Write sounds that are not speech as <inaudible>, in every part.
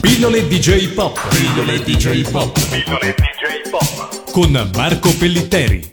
Pillole DJ Pop. Pillole DJ Pop. Pillole DJ Pop. Con Marco Pellitteri.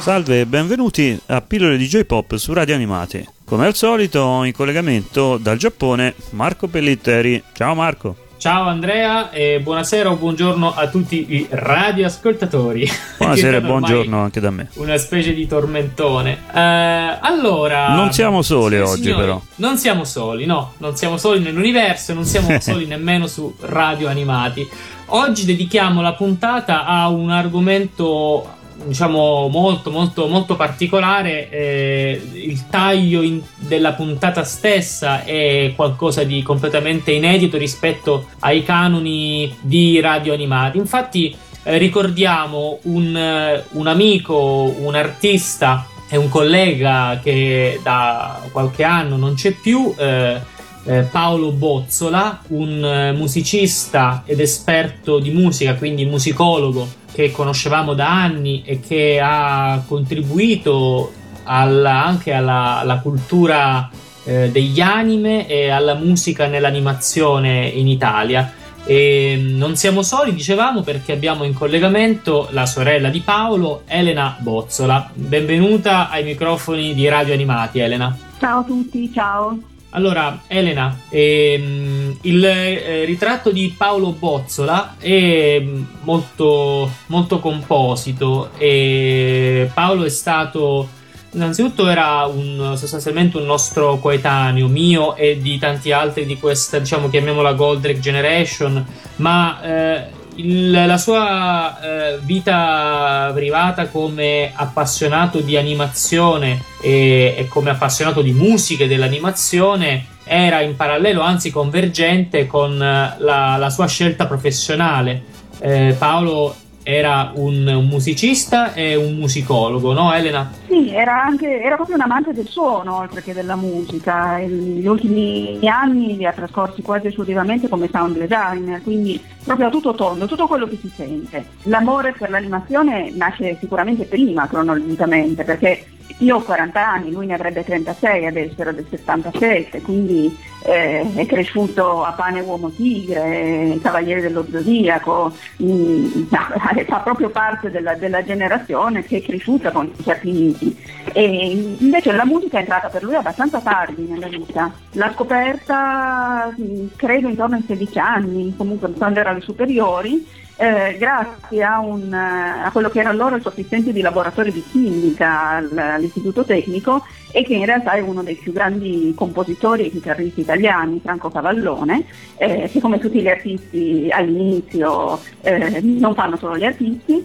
Salve e benvenuti a Pillole DJ Pop su Radio Animati. Come al solito, in collegamento dal Giappone, Marco Pellitteri. Ciao Marco. Ciao Andrea e buonasera o buongiorno a tutti i radioascoltatori. Buonasera e buongiorno anche da me. Una specie di tormentone. Eh, allora. Non siamo soli sì, oggi, signori, però. Non siamo soli, no. Non siamo soli nell'universo e non siamo <laughs> soli nemmeno su Radio Animati. Oggi dedichiamo la puntata a un argomento diciamo molto molto molto particolare eh, il taglio in, della puntata stessa è qualcosa di completamente inedito rispetto ai canoni di radio animati. Infatti eh, ricordiamo un, eh, un amico un artista e un collega che da qualche anno non c'è più eh, eh, Paolo Bozzola, un eh, musicista ed esperto di musica, quindi musicologo che conoscevamo da anni e che ha contribuito alla, anche alla, alla cultura eh, degli anime e alla musica nell'animazione in Italia. E non siamo soli, dicevamo, perché abbiamo in collegamento la sorella di Paolo, Elena Bozzola. Benvenuta ai microfoni di Radio Animati, Elena. Ciao a tutti, ciao. Allora, Elena, ehm, il eh, ritratto di Paolo Bozzola è molto, molto composito e Paolo è stato, innanzitutto era un, sostanzialmente un nostro coetaneo, mio e di tanti altri di questa, diciamo, chiamiamola Goldrake Generation, ma eh, il, la sua eh, vita privata come appassionato di animazione e, e, come appassionato di musica e dell'animazione era in parallelo, anzi convergente con la, la sua scelta professionale. Eh, Paolo era un, un, musicista e un musicologo, no Elena? Sì, era, anche, era proprio un amante del suono oltre che della musica. Gli ultimi anni li ha trascorsi quasi esclusivamente come sound designer, quindi proprio a tutto tondo, tutto quello che si sente. L'amore per l'animazione nasce sicuramente prima cronologicamente, perché io ho 40 anni, lui ne avrebbe 36, adesso era del 77, quindi eh, è cresciuto a pane uomo tigre, cavaliere dello zodiaco, mh, <laughs> fa proprio parte della, della, generazione che è cresciuta con certi miti. E invece la musica è entrata per lui abbastanza tardi nella vita, l'ha scoperta mh, credo intorno ai 16 anni, comunque quando era alle superiori eh, grazie a, un, a, quello che era allora il suo assistente di laboratorio di chimica all'istituto tecnico e che in realtà è uno dei più grandi compositori e chitarristi italiani, Franco Cavallone, eh, che come tutti gli artisti all'inizio eh, non fanno solo gli artisti,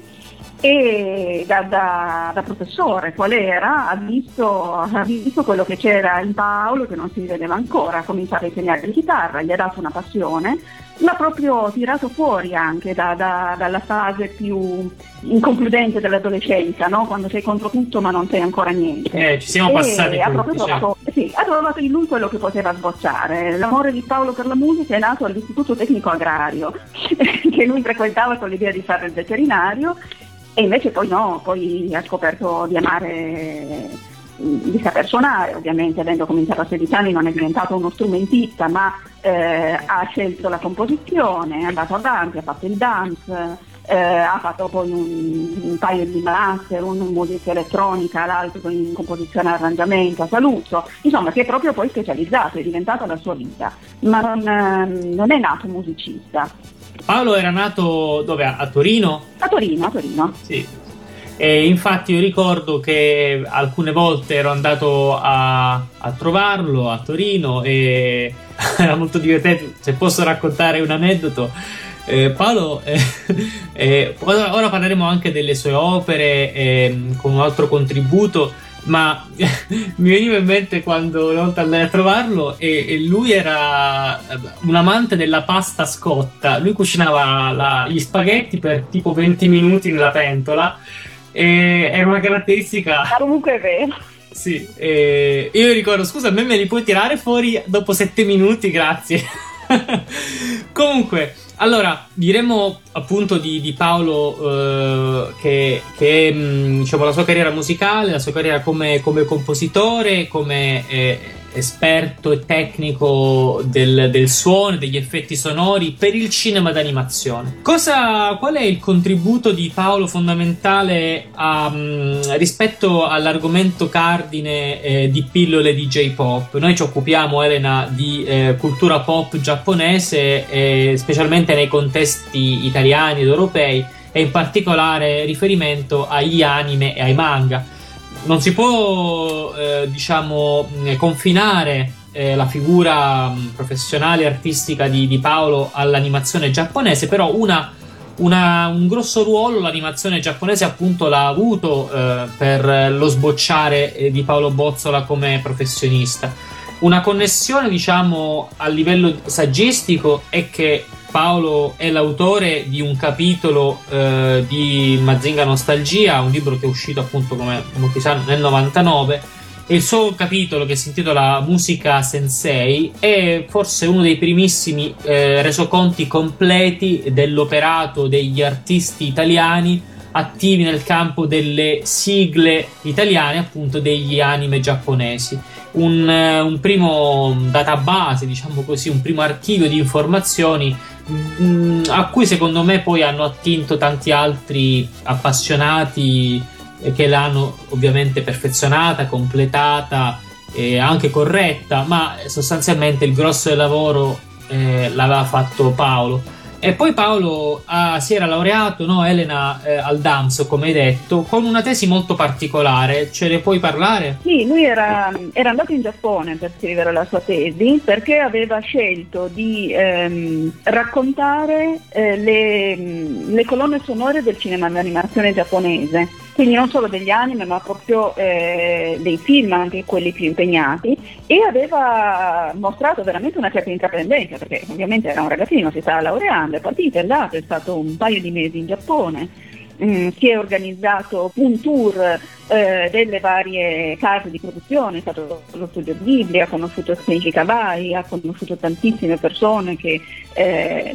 e da, da, da, professore qual era ha visto, ha visto, quello che c'era in Paolo che non si vedeva ancora, ha cominciato a insegnare di chitarra, gli ha dato una passione, l'ha proprio tirato fuori anche da, dalla fase più inconcludente dell'adolescenza, no? quando sei contro tutto ma non sei ancora niente. Eh, ci siamo passati. Ha, proprio trovato, sì, ha trovato in lui quello che poteva sbocciare. L'amore di Paolo per la musica è nato all'Istituto Tecnico Agrario, <laughs> che lui frequentava con l'idea di fare il veterinario e invece poi no, poi ha scoperto di amare, di saper suonare, ovviamente avendo cominciato a 16 anni non è diventato uno strumentista, ma eh, ha scelto la composizione, è andato avanti, ha fatto il dance, eh, ha fatto poi un, un, paio di master, uno in musica elettronica, l'altro in composizione e arrangiamento a Saluzzo, insomma si è proprio poi specializzato, è diventata la sua vita, ma non, non è nato musicista. Paolo era nato dove? A Torino? A Torino, a Torino. Sì. E infatti io ricordo che alcune volte ero andato a, a trovarlo a Torino e <laughs> era molto divertente. Se posso raccontare un aneddoto, eh, Paolo, <laughs> eh, eh, ora parleremo anche delle sue opere ehm, con un altro contributo ma <laughs> mi veniva in mente quando una volta andai a trovarlo e, e, lui era un amante della pasta scotta. Lui cucinava la, gli spaghetti per tipo 20 minuti nella pentola e era una caratteristica... Comunque è vero. Sì, io ricordo, scusa, a me me li puoi tirare fuori dopo 7 minuti, grazie. <laughs> Comunque, allora, diremo appunto di, di Paolo eh, che, che mh, diciamo, la sua carriera musicale, la sua carriera come, come compositore, come eh, esperto e tecnico del, del suono, degli effetti sonori per il cinema d'animazione. Cosa, qual è il contributo di Paolo fondamentale a, um, rispetto all'argomento cardine eh, di pillole di J-pop? Noi ci occupiamo, Elena, di eh, cultura pop giapponese, eh, specialmente nei contesti italiani ed europei, e in particolare riferimento agli anime e ai manga non si può, eh, diciamo, confinare eh, la figura mh, professionale e artistica di, di, Paolo all'animazione giapponese, però una, una, un grosso ruolo l'animazione giapponese appunto l'ha avuto eh, per lo sbocciare eh, di Paolo Bozzola come professionista. Una connessione, diciamo, a livello saggistico è che Paolo è l'autore di un capitolo eh, di Mazinga Nostalgia, un libro che è uscito appunto come molti sanno nel 99 e il suo capitolo che si intitola Musica Sensei è forse uno dei primissimi eh, resoconti completi dell'operato degli artisti italiani attivi nel campo delle sigle italiane, appunto degli anime giapponesi. Un, eh, un primo database, diciamo così, un primo archivio di informazioni Mm, a cui secondo me poi hanno attinto tanti altri appassionati che l'hanno ovviamente perfezionata, completata e anche corretta, ma sostanzialmente il grosso del lavoro eh, l'aveva fatto Paolo. E poi Paolo ah, si era laureato, no, Elena, eh, al DAMS, come hai detto, con una tesi molto particolare. Ce ne puoi parlare? Sì, lui era, era andato in Giappone per scrivere la sua tesi perché aveva scelto di ehm, raccontare eh, le, le colonne sonore del cinema d'animazione giapponese quindi non solo degli anime ma proprio eh, dei film, anche quelli più impegnati, e aveva mostrato veramente una certa intraprendenza, perché ovviamente era un ragazzino, si stava laureando, è partito, è andato, è stato un paio di mesi in Giappone, mm, si è organizzato un tour eh, delle varie case di produzione, è stato lo studio Ghibli, ha conosciuto Kenji Kawai, ha conosciuto tantissime persone che eh,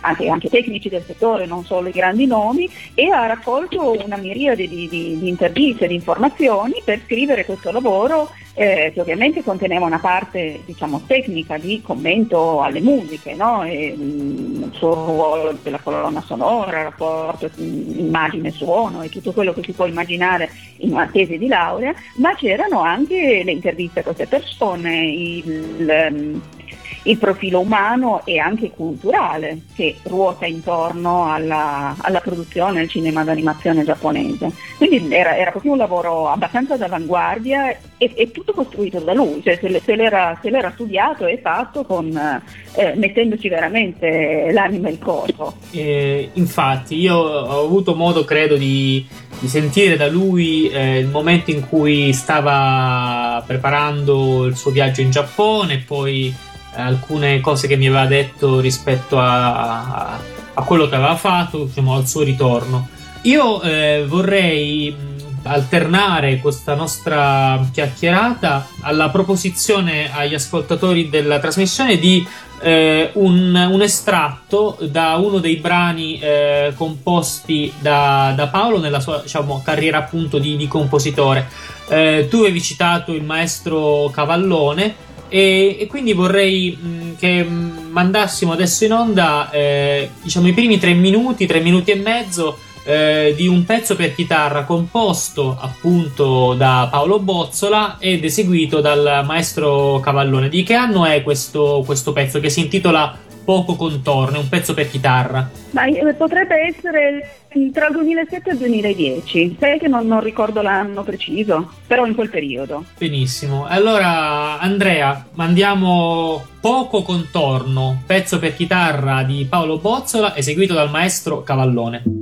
anche, anche, tecnici del settore, non solo i grandi nomi, e ha raccolto una miriade di, di, di interviste, di informazioni per scrivere questo lavoro eh, che ovviamente conteneva una parte diciamo, tecnica di commento alle musiche, no? e, mh, mm, il suo ruolo della colonna sonora, il rapporto immagine-suono e tutto quello che si può immaginare in una tesi di laurea, ma c'erano anche le interviste a queste persone, il, um, il profilo umano e anche culturale che ruota intorno alla, alla produzione del cinema d'animazione giapponese. Quindi era, era, proprio un lavoro abbastanza d'avanguardia e, e tutto costruito da lui, cioè se, se, l'era, se l'era, studiato e fatto con, eh, mettendoci veramente l'anima e il corpo. Eh, infatti io ho avuto modo, credo, di, di sentire da lui eh, il momento in cui stava preparando il suo viaggio in Giappone poi alcune cose che mi aveva detto rispetto a, a, a quello che aveva fatto, diciamo, al suo ritorno. Io eh, vorrei alternare questa nostra chiacchierata alla proposizione agli ascoltatori della trasmissione di eh, un, un, estratto da uno dei brani eh, composti da, da, Paolo nella sua diciamo, carriera appunto di, di compositore. Eh, tu avevi citato il maestro Cavallone e, e quindi vorrei mm, che mandassimo adesso in onda eh, diciamo i primi tre minuti, tre minuti e mezzo eh, di un pezzo per chitarra composto appunto da Paolo Bozzola ed eseguito dal maestro Cavallone. Di che anno è questo, questo pezzo che si intitola poco contorno, un pezzo per chitarra. Ma eh, potrebbe essere tra il 2007 e il 2010, sai che non, non, ricordo l'anno preciso, però in quel periodo. Benissimo, allora Andrea, mandiamo poco contorno, pezzo per chitarra di Paolo Bozzola, eseguito dal maestro Cavallone.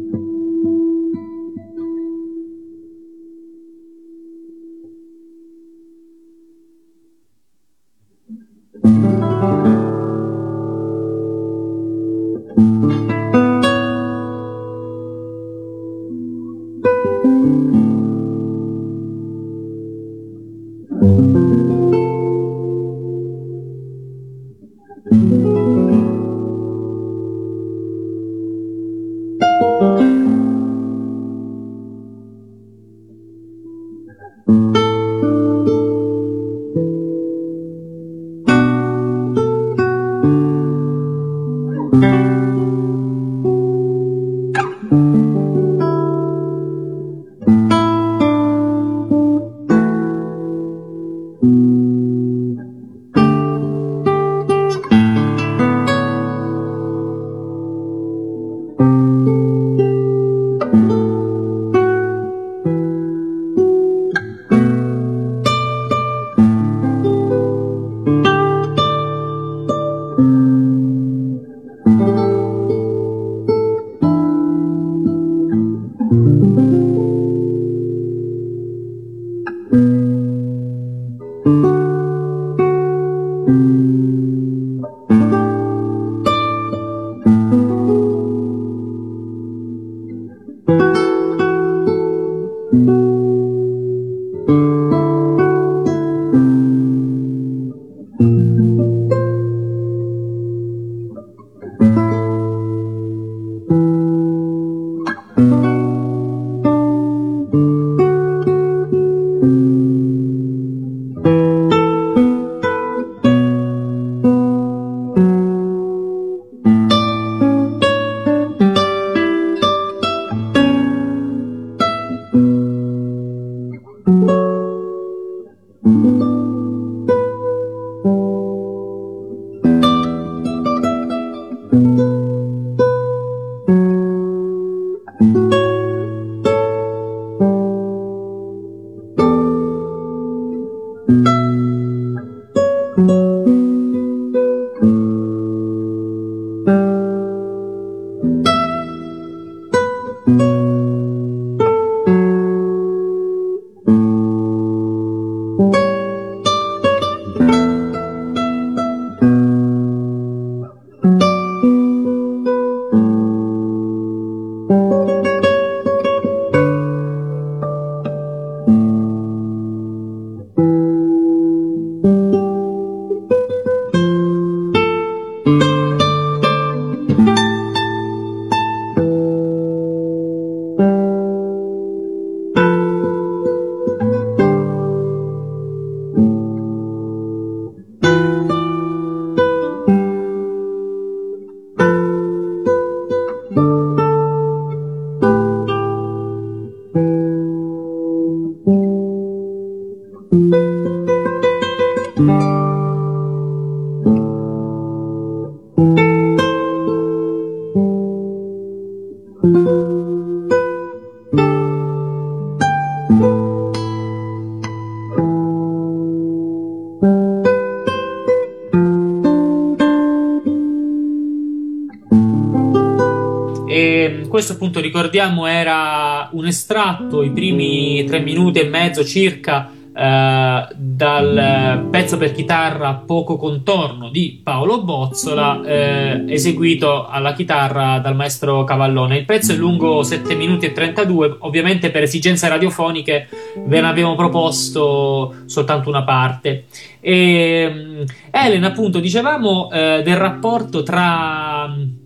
Questo appunto ricordiamo era un estratto, i primi tre minuti e mezzo circa eh, dal pezzo per chitarra Poco contorno di Paolo Bozzola, eh, eseguito alla chitarra dal maestro Cavallone. Il pezzo è lungo 7 minuti e 32, ovviamente per esigenze radiofoniche ve ne abbiamo proposto soltanto una parte. E, mm, Elena, appunto, dicevamo eh, del rapporto tra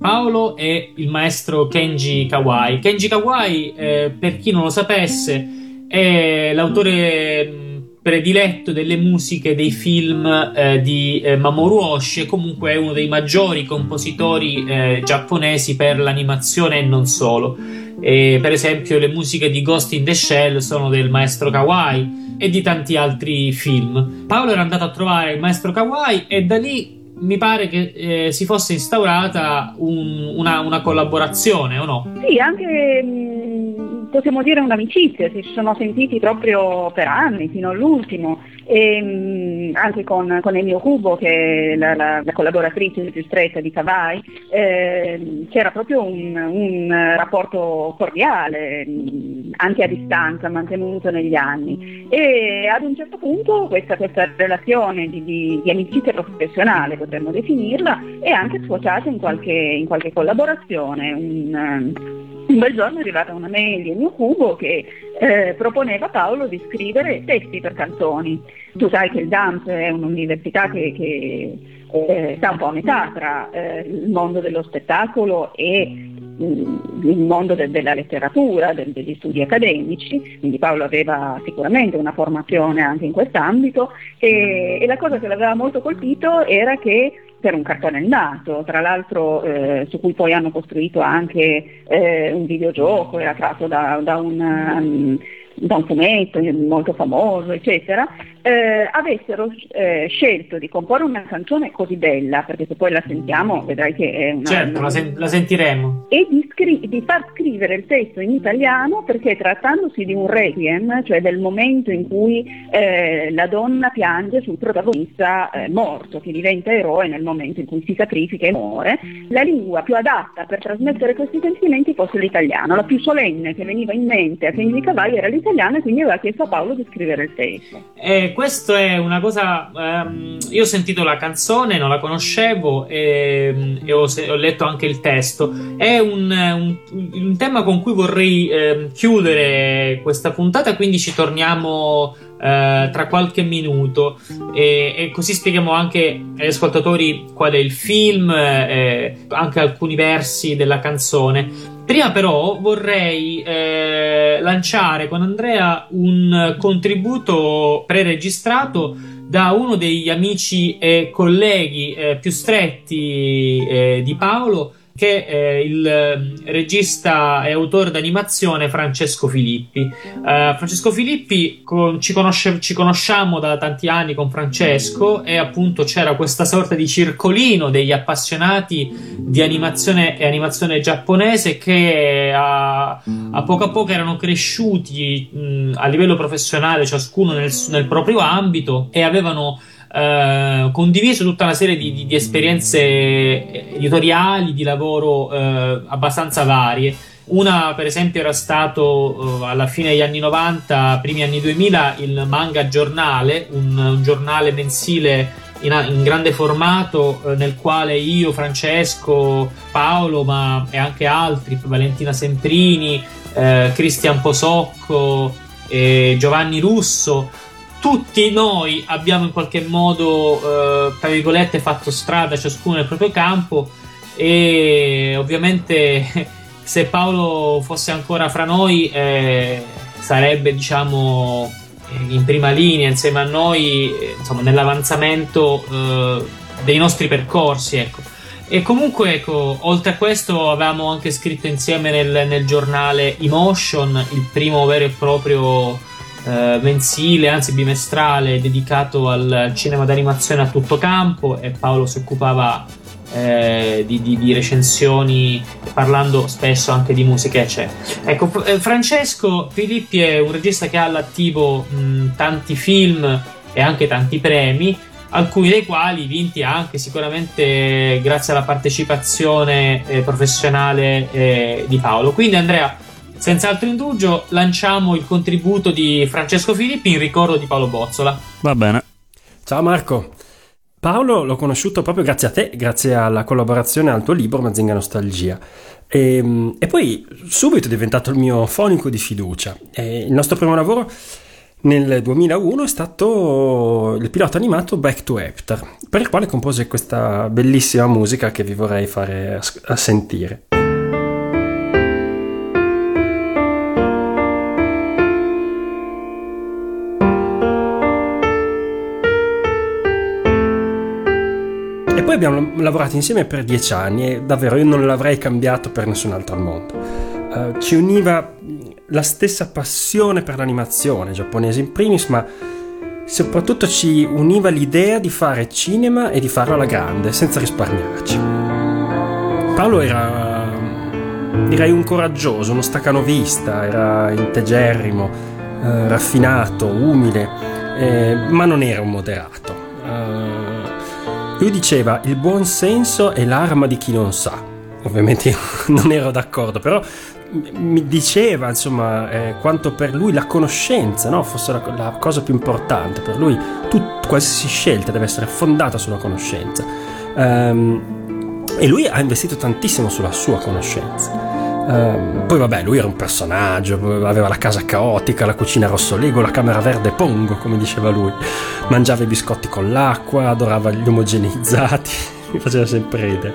Paolo e il maestro Kenji Kawai. Kenji Kawai, eh, per chi non lo sapesse, è l'autore mm, prediletto delle musiche dei film eh, di eh, Mamoru Oshii e comunque è uno dei maggiori compositori eh, giapponesi per l'animazione e non solo. E, per esempio le musiche di Ghost in the Shell sono del maestro Kawai e di tanti altri film. Paolo era andato a trovare il maestro Kawai e da lì mi pare che eh, si fosse instaurata un, una, una, collaborazione, o no? Sì, anche mm, possiamo dire un'amicizia, si sono sentiti proprio per anni, fino all'ultimo e mm, anche con, con Emio Cubo che è la, la, la, collaboratrice più stretta di Cavai eh, c'era proprio un, un, rapporto cordiale mm, anche a distanza mantenuto negli anni e ad un certo punto questa, questa relazione di, di, di, amicizia professionale potremmo definirla è anche sfociata in qualche, in qualche collaborazione un, un bel giorno è arrivata una mail di Emio Cubo che eh, proponeva a Paolo di scrivere testi per canzoni. Tu sai che il DAMS è un'università che, che eh, sta un po' a metà tra eh, il mondo dello spettacolo e mm, il mondo de- della letteratura, de- degli studi accademici, quindi Paolo aveva sicuramente una formazione anche in quest'ambito. E, e la cosa che l'aveva molto colpito era che per un cartone animato, tra l'altro eh, su cui poi hanno costruito anche eh, un videogioco, era tratto da, da un... Um, da un fumetto molto famoso, eccetera, eh, avessero eh, scelto di comporre una canzone così bella, perché se poi la sentiamo vedrai che è una... Certo, la, sen- la sentiremo. E di, scri- di, far scrivere il testo in italiano perché trattandosi di un requiem, cioè del momento in cui eh, la donna piange sul protagonista eh, morto, che diventa eroe nel momento in cui si sacrifica e muore, la lingua più adatta per trasmettere questi sentimenti fosse l'italiano, la più solenne che veniva in mente a Kenny Cavalli era l'italiano e quindi aveva chiesto a Paolo di scrivere il testo. Eh, questo è una cosa. Um, io ho sentito la canzone, non la conoscevo e, e ho, ho, letto anche il testo. È un, un, un tema con cui vorrei eh, chiudere questa puntata, quindi ci torniamo. Uh, tra qualche minuto e, e, così spieghiamo anche agli ascoltatori qual è il film, eh, anche alcuni versi della canzone. Prima però vorrei eh, lanciare con Andrea un contributo preregistrato da uno degli amici e colleghi eh, più stretti eh, di Paolo che è il ehm, regista e autore d'animazione Francesco Filippi. Uh, Francesco Filippi con, ci, conosce, ci, conosciamo da tanti anni con Francesco e appunto c'era questa sorta di circolino degli appassionati di animazione e animazione giapponese che a, a poco a poco erano cresciuti mh, a livello professionale ciascuno nel, nel proprio ambito e avevano eh, condiviso tutta una serie di, di, di, esperienze editoriali, di lavoro eh, abbastanza varie. Una, per esempio, era stato uh, alla fine degli anni 90, primi anni 2000, il Manga Giornale, un, un giornale mensile in, in grande formato uh, nel quale io, Francesco, Paolo, ma e anche altri, Valentina Semprini, uh, Cristian Posocco, Giovanni Russo, tutti noi abbiamo in qualche modo, eh, tra virgolette, fatto strada ciascuno nel proprio campo e ovviamente <laughs> se Paolo fosse ancora fra noi eh, sarebbe, diciamo, in prima linea insieme a noi, insomma, nell'avanzamento eh, dei nostri percorsi, ecco. E comunque, ecco, oltre a questo avevamo anche scritto insieme nel, nel giornale Emotion, il primo vero e proprio eh, mensile, anzi bimestrale, dedicato al cinema d'animazione a tutto campo e Paolo si occupava eh, di, di, di, recensioni parlando spesso anche di musica eccetera. Ecco, eh, Francesco Filippi è un regista che ha all'attivo mh, tanti film e anche tanti premi alcuni dei quali vinti anche sicuramente grazie alla partecipazione eh, professionale eh, di Paolo. Quindi Andrea, senza altro indugio, lanciamo il contributo di Francesco Filippi in ricordo di Paolo Bozzola. Va bene. Ciao Marco. Paolo l'ho conosciuto proprio grazie a te, grazie alla collaborazione al tuo libro Mazinga Nostalgia. E, ehm, e poi subito è diventato il mio fonico di fiducia. E il nostro primo lavoro nel 2001 è stato il pilota animato Back to Hector, per il quale compose questa bellissima musica che vi vorrei fare a sentire. Abbiamo lavorato insieme per dieci anni e davvero io non l'avrei cambiato per nessun altro al mondo. Uh, ci univa la stessa passione per l'animazione giapponese in primis, ma soprattutto ci univa l'idea di fare cinema e di farlo alla grande, senza risparmiarci. Paolo era, direi, un coraggioso, uno staccanovista, era integerrimo, eh, raffinato, umile, eh, ma non era un moderato. Uh, lui diceva il buon senso è l'arma di chi non sa. Ovviamente <laughs> non ero d'accordo, però mi diceva insomma eh, quanto per lui la conoscenza no, fosse la, la, cosa più importante. Per lui tut, qualsiasi scelta deve essere fondata sulla conoscenza. Um, e lui ha investito tantissimo sulla sua conoscenza. Uh, poi vabbè, lui era un personaggio, aveva la casa caotica, la cucina rosso lego, la camera verde pongo, come diceva lui. Mangiava i biscotti con l'acqua, adorava gli omogeneizzati, <laughs> mi faceva sempre ridere.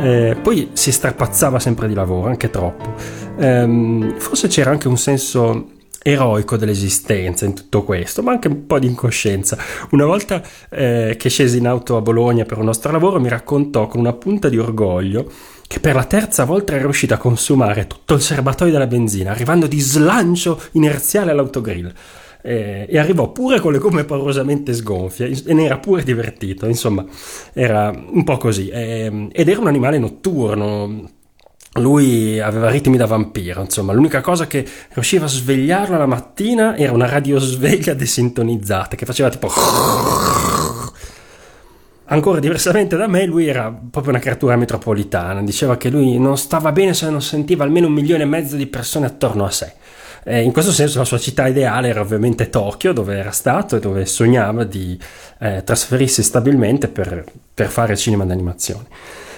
Eh, poi si strapazzava sempre di lavoro, anche troppo. Um, forse c'era anche un senso eroico dell'esistenza in tutto questo, ma anche un po' di incoscienza. Una volta eh, che scesi in auto a Bologna per un nostro lavoro mi raccontò con una punta di orgoglio che per la terza volta era riuscita a consumare tutto il serbatoio della benzina, arrivando di slancio inerziale all'autogrill. E arrivò pure con le gomme paurosamente sgonfie e ne era pure divertito, insomma, era un po' così. Eh, ed era un animale notturno, lui aveva ritmi da vampiro, insomma, l'unica cosa che riusciva a svegliarlo la mattina era una radiosveglia desintonizzata che faceva tipo Ancora diversamente da me, lui era proprio una creatura metropolitana. Diceva che lui non stava bene se non sentiva almeno un milione e mezzo di persone attorno a sé. Eh, in questo senso la sua città ideale era ovviamente Tokyo, dove era stato e dove sognava di eh, trasferirsi stabilmente per, per, fare cinema d'animazione.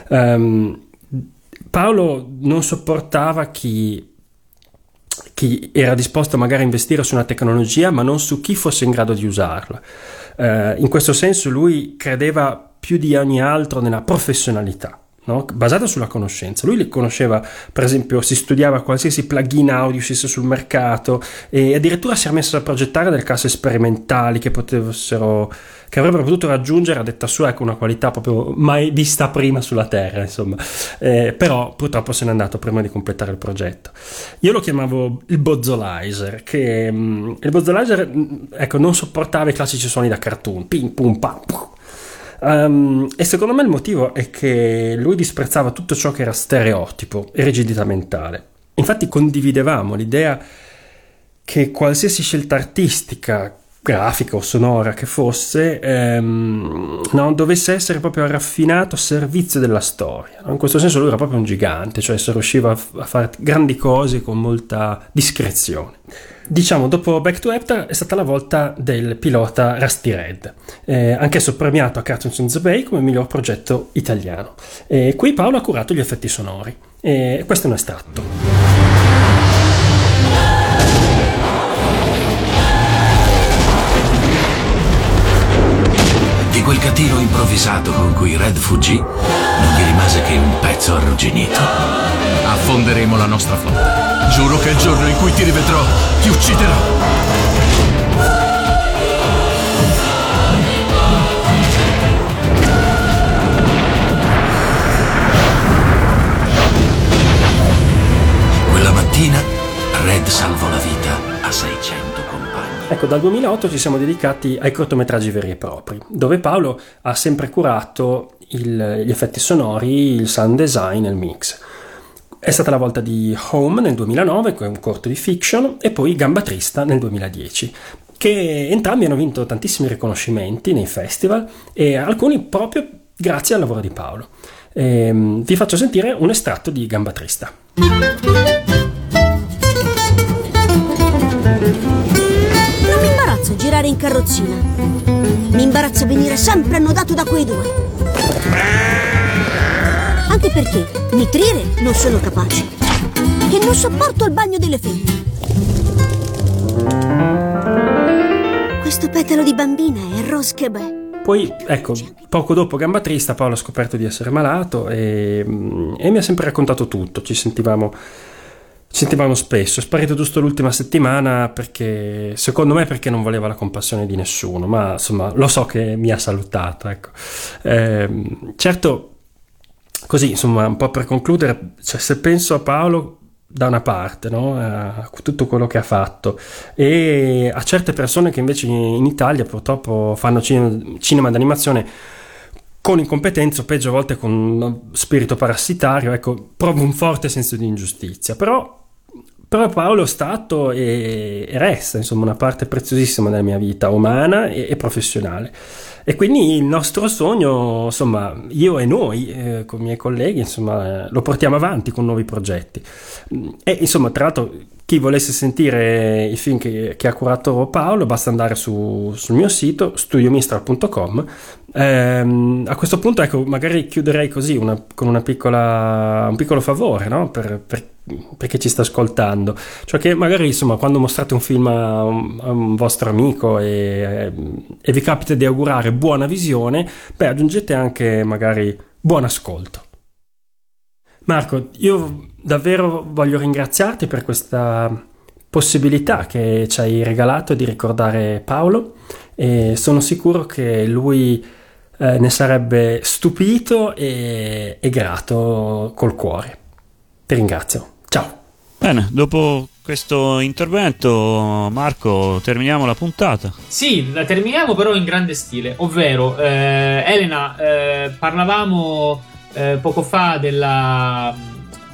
Um, Paolo non sopportava chi, chi era disposto magari a investire su una tecnologia, ma non su chi fosse in grado di usarla. Eh, in questo senso lui credeva più di ogni altro nella professionalità. No? basata sulla conoscenza. Lui li conosceva, per esempio, si studiava qualsiasi plugin audio uscisse sul mercato e addirittura si era messo a progettare delle casse sperimentali che potessero che avrebbero potuto raggiungere a detta sua ecco, una qualità proprio mai vista prima sulla Terra, insomma. Eh, però purtroppo se n'è andato prima di completare il progetto. Io lo chiamavo il Bozzolizer, che mh, mm, il Bozzolizer mm, ecco, non sopportava i classici suoni da cartoon, ping pum pam. Um, e secondo me il motivo è che lui disprezzava tutto ciò che era stereotipo e rigidità mentale. Infatti condividevamo l'idea che qualsiasi scelta artistica grafica o sonora che fosse, ehm, no, dovesse essere proprio raffinato a servizio della storia. In questo senso lui era proprio un gigante, cioè se riusciva a, f- a fare grandi cose con molta discrezione. Diciamo, dopo Back to Hector è stata la volta del pilota Rusty Red, eh, anch'esso premiato a Cartoons in the Bay come miglior progetto italiano. E qui Paolo ha curato gli effetti sonori. E questo è un estratto. Di quel catino improvvisato con cui Red fuggì, non gli rimase che un pezzo arrugginito. Affonderemo la nostra flotta. Giuro che il giorno in cui ti rivedrò, ti ucciderò. Quella mattina Red salvò la vita a 600. Ecco, dal 2008 ci siamo dedicati ai cortometraggi veri e propri, dove Paolo ha sempre curato il, gli effetti sonori, il sound design e il mix. È stata la volta di Home nel 2009, con un corto di fiction, e poi Gamba Trista nel 2010, che entrambi hanno vinto tantissimi riconoscimenti nei festival e alcuni proprio grazie al lavoro di Paolo. Ehm, vi faccio sentire un estratto di Gamba Trista. imbarazzo girare in carrozzina. Mi imbarazza venire sempre annodato da quei due. Anche perché nitrire non sono capace. E non sopporto il bagno delle femmine. Questo petalo di bambina è Rose che beh. Poi, ecco, poco dopo Gamba Trista Paolo ha scoperto di essere malato e, e mi ha sempre raccontato tutto. Ci sentivamo sentivamo spesso, è sparito giusto l'ultima settimana perché, secondo me perché non voleva la compassione di nessuno, ma insomma lo so che mi ha salutato, ecco. Eh, certo, così insomma un po' per concludere, cioè, se penso a Paolo da una parte, no? a tutto quello che ha fatto e a certe persone che invece in Italia purtroppo fanno cinema, d'animazione con incompetenza o peggio a volte con spirito parassitario, ecco, provo un forte senso di ingiustizia, però però Paolo è stato e, e, resta insomma una parte preziosissima della mia vita umana e, e professionale. E quindi il nostro sogno, insomma, io e noi, eh, con i miei colleghi, insomma, lo portiamo avanti con nuovi progetti. E insomma, tra l'altro, chi volesse sentire i film che, che ha curato Paolo, basta andare su, sul mio sito studiomistral.com. Eh, a questo punto, ecco, magari chiuderei così una, con una piccola, un piccolo favore, no? per, per perché ci sta ascoltando. Cioè che magari insomma quando mostrate un film a un, a un vostro amico e, e, vi capita di augurare buona visione, beh aggiungete anche magari buon ascolto. Marco, io davvero voglio ringraziarti per questa possibilità che ci hai regalato di ricordare Paolo e sono sicuro che lui eh, ne sarebbe stupito e, e grato col cuore. Ti ringrazio. Ciao. Bene, dopo questo intervento, Marco, terminiamo la puntata. Sì, la terminiamo però in grande stile, ovvero, eh, Elena, eh, parlavamo eh, poco fa della,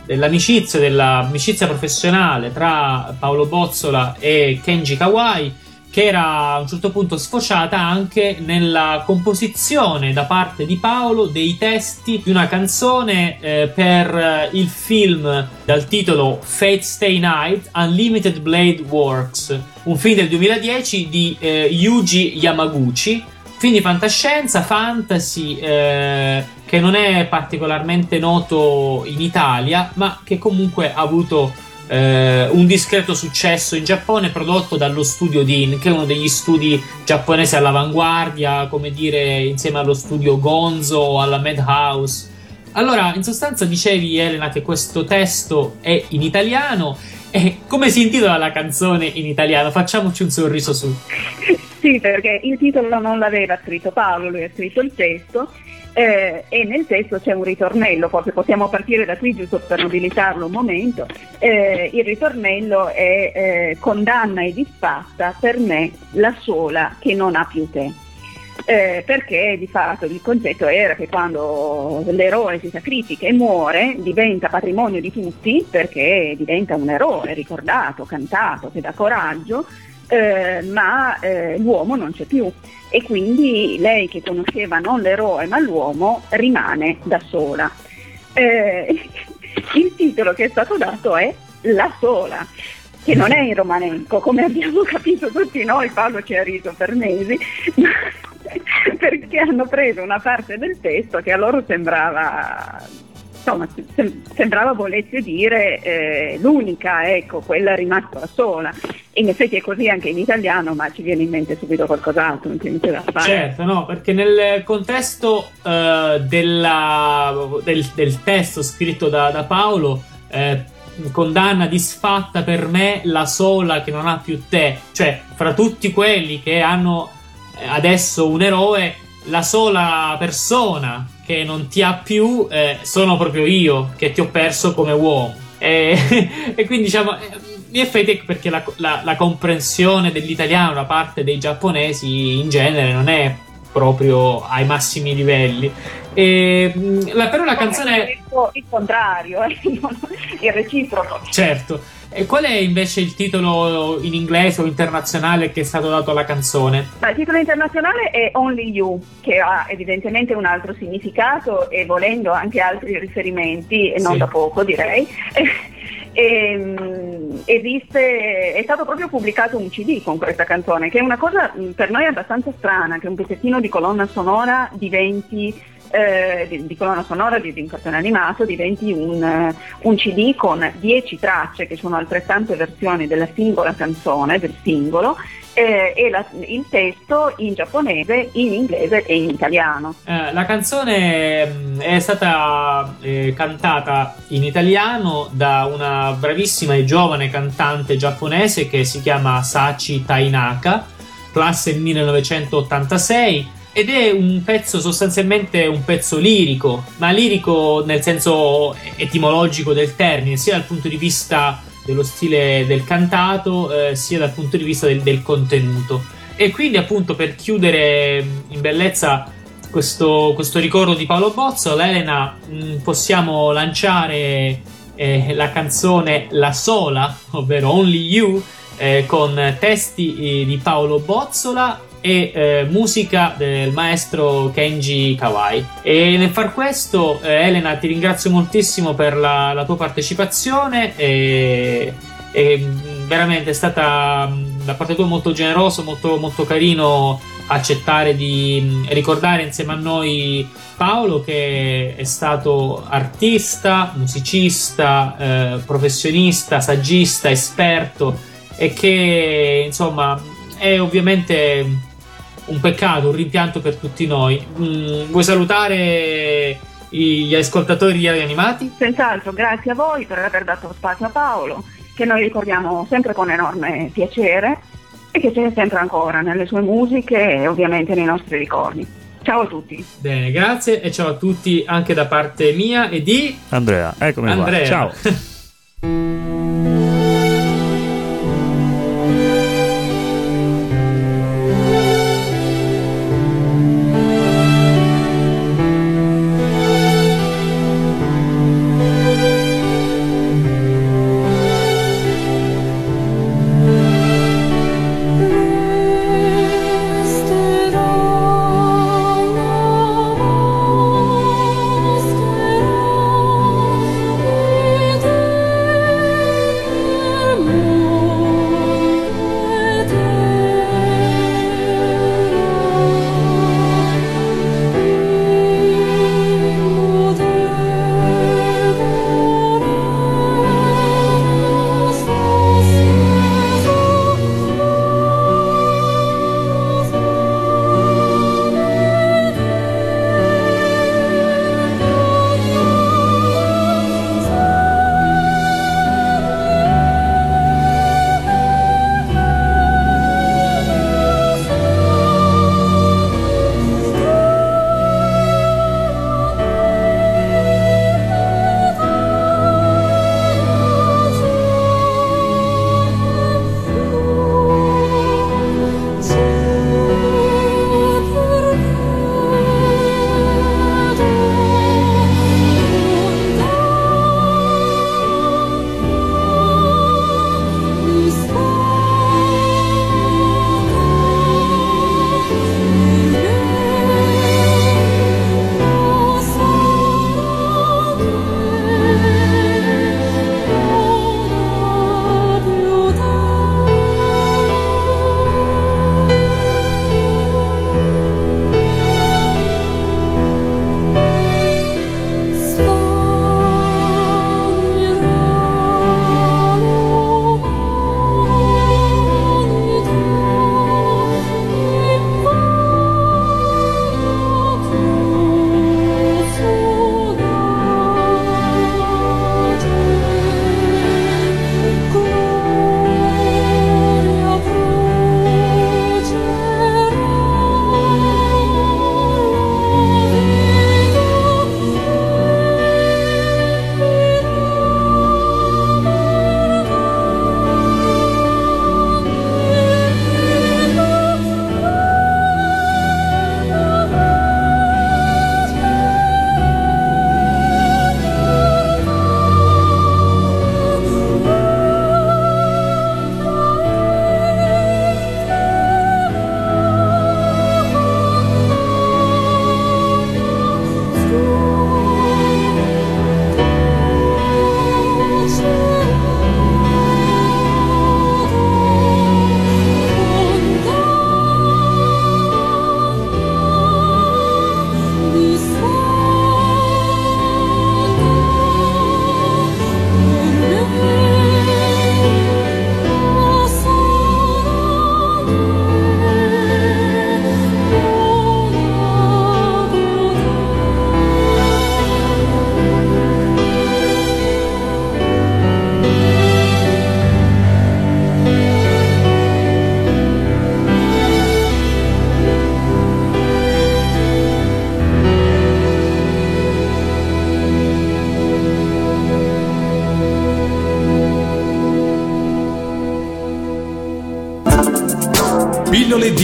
dell'amicizia, dell'amicizia professionale tra Paolo Bozzola e Kenji Kawai che era a un certo punto sfociata anche nella composizione da parte di Paolo dei testi di una canzone eh, per il film dal titolo Fate Stay Night Unlimited Blade Works, un film del 2010 di eh, Yuji Yamaguchi, film di fantascienza, fantasy eh, che non è particolarmente noto in Italia, ma che comunque ha avuto eh, un discreto successo in Giappone prodotto dallo studio DIN, che è uno degli studi giapponesi all'avanguardia, come dire, insieme allo studio Gonzo o alla Madhouse. Allora, in sostanza dicevi Elena che questo testo è in italiano e come si intitola la canzone in italiano? Facciamoci un sorriso su. Sì, perché il titolo non l'aveva scritto Paolo, lui ha scritto il testo eh, e nel testo c'è un ritornello, forse possiamo partire da qui giusto per nobilitarlo un momento. Eh, il ritornello è eh, condanna e disfatta per me la sola che non ha più te. Eh, perché di fatto il concetto era che quando l'eroe si sacrifica e muore diventa patrimonio di tutti perché diventa un eroe ricordato, cantato, che dà coraggio, eh, ma eh, l'uomo non c'è più e quindi lei che conosceva non l'eroe ma l'uomo rimane da sola. Eh, <laughs> il titolo che è stato dato è La sola, che non è in romanenco, come abbiamo capito tutti noi, Paolo ci ha riso per mesi, <laughs> perché hanno preso una parte del testo che a loro sembrava insomma, sembrava volesse dire eh, l'unica, ecco, quella rimasta sola. In effetti è così anche in italiano, ma ci viene in mente subito qualcos'altro, non c'è niente da fare. Certo, no, perché nel contesto uh, della, del, del, testo scritto da, da Paolo, eh, condanna disfatta per me la sola che non ha più te, cioè fra tutti quelli che hanno eh, adesso un eroe, la sola persona che non ti ha più eh, sono proprio io che ti ho perso come uomo. E, <laughs> e quindi diciamo, eh, in effetti perché la, la, la, comprensione dell'italiano da parte dei giapponesi in genere non è proprio ai massimi livelli. E, la, però la canzone è il contrario, <laughs> eh? il reciproco. Certo. E qual è invece il titolo in inglese o internazionale che è stato dato alla canzone? il titolo internazionale è Only You, che ha evidentemente un altro significato e volendo anche altri riferimenti, e non sì. da poco direi. <laughs> E, ehm, esiste, è stato proprio pubblicato un CD con questa canzone, che è una cosa per noi abbastanza strana, che un pezzettino di colonna sonora diventi eh, di, di, colonna sonora di, di un cartone animato diventi un, un, CD con 10 tracce che sono altrettante versioni della singola canzone, del singolo, eh, e la, il testo in giapponese, in inglese e in italiano. Eh, la canzone mm, è stata eh, cantata in italiano da una bravissima e giovane cantante giapponese che si chiama Sachi Tainaka, classe 1986 ed è un pezzo sostanzialmente un pezzo lirico, ma lirico nel senso etimologico del termine, sia dal punto di vista dello stile del cantato, eh, sia dal punto di vista del, del, contenuto. E quindi, appunto, per chiudere in bellezza questo, questo ricordo di Paolo Bozzo, Elena, mh, possiamo lanciare eh, la canzone La Sola, ovvero Only You, eh, con testi eh, di Paolo Bozzola e eh, musica del maestro Kenji Kawai. E nel far questo, eh, Elena, ti ringrazio moltissimo per la, la tua partecipazione. E, e, mm, veramente è stata mm, da parte tua molto generoso, molto, molto carino accettare di mm, ricordare insieme a noi Paolo che è stato artista, musicista, eh, professionista, saggista, esperto e che insomma è ovviamente un peccato, un rimpianto per tutti noi. Mm, vuoi salutare gli ascoltatori di animati? Senz'altro, grazie a voi per aver dato spazio a Paolo che noi ricordiamo sempre con enorme piacere e che c'è sempre ancora nelle sue musiche e ovviamente nei nostri ricordi. Ciao a tutti. Bene, grazie e ciao a tutti anche da parte mia e di Andrea. Eccomi Andrea. qua. Ciao. <laughs>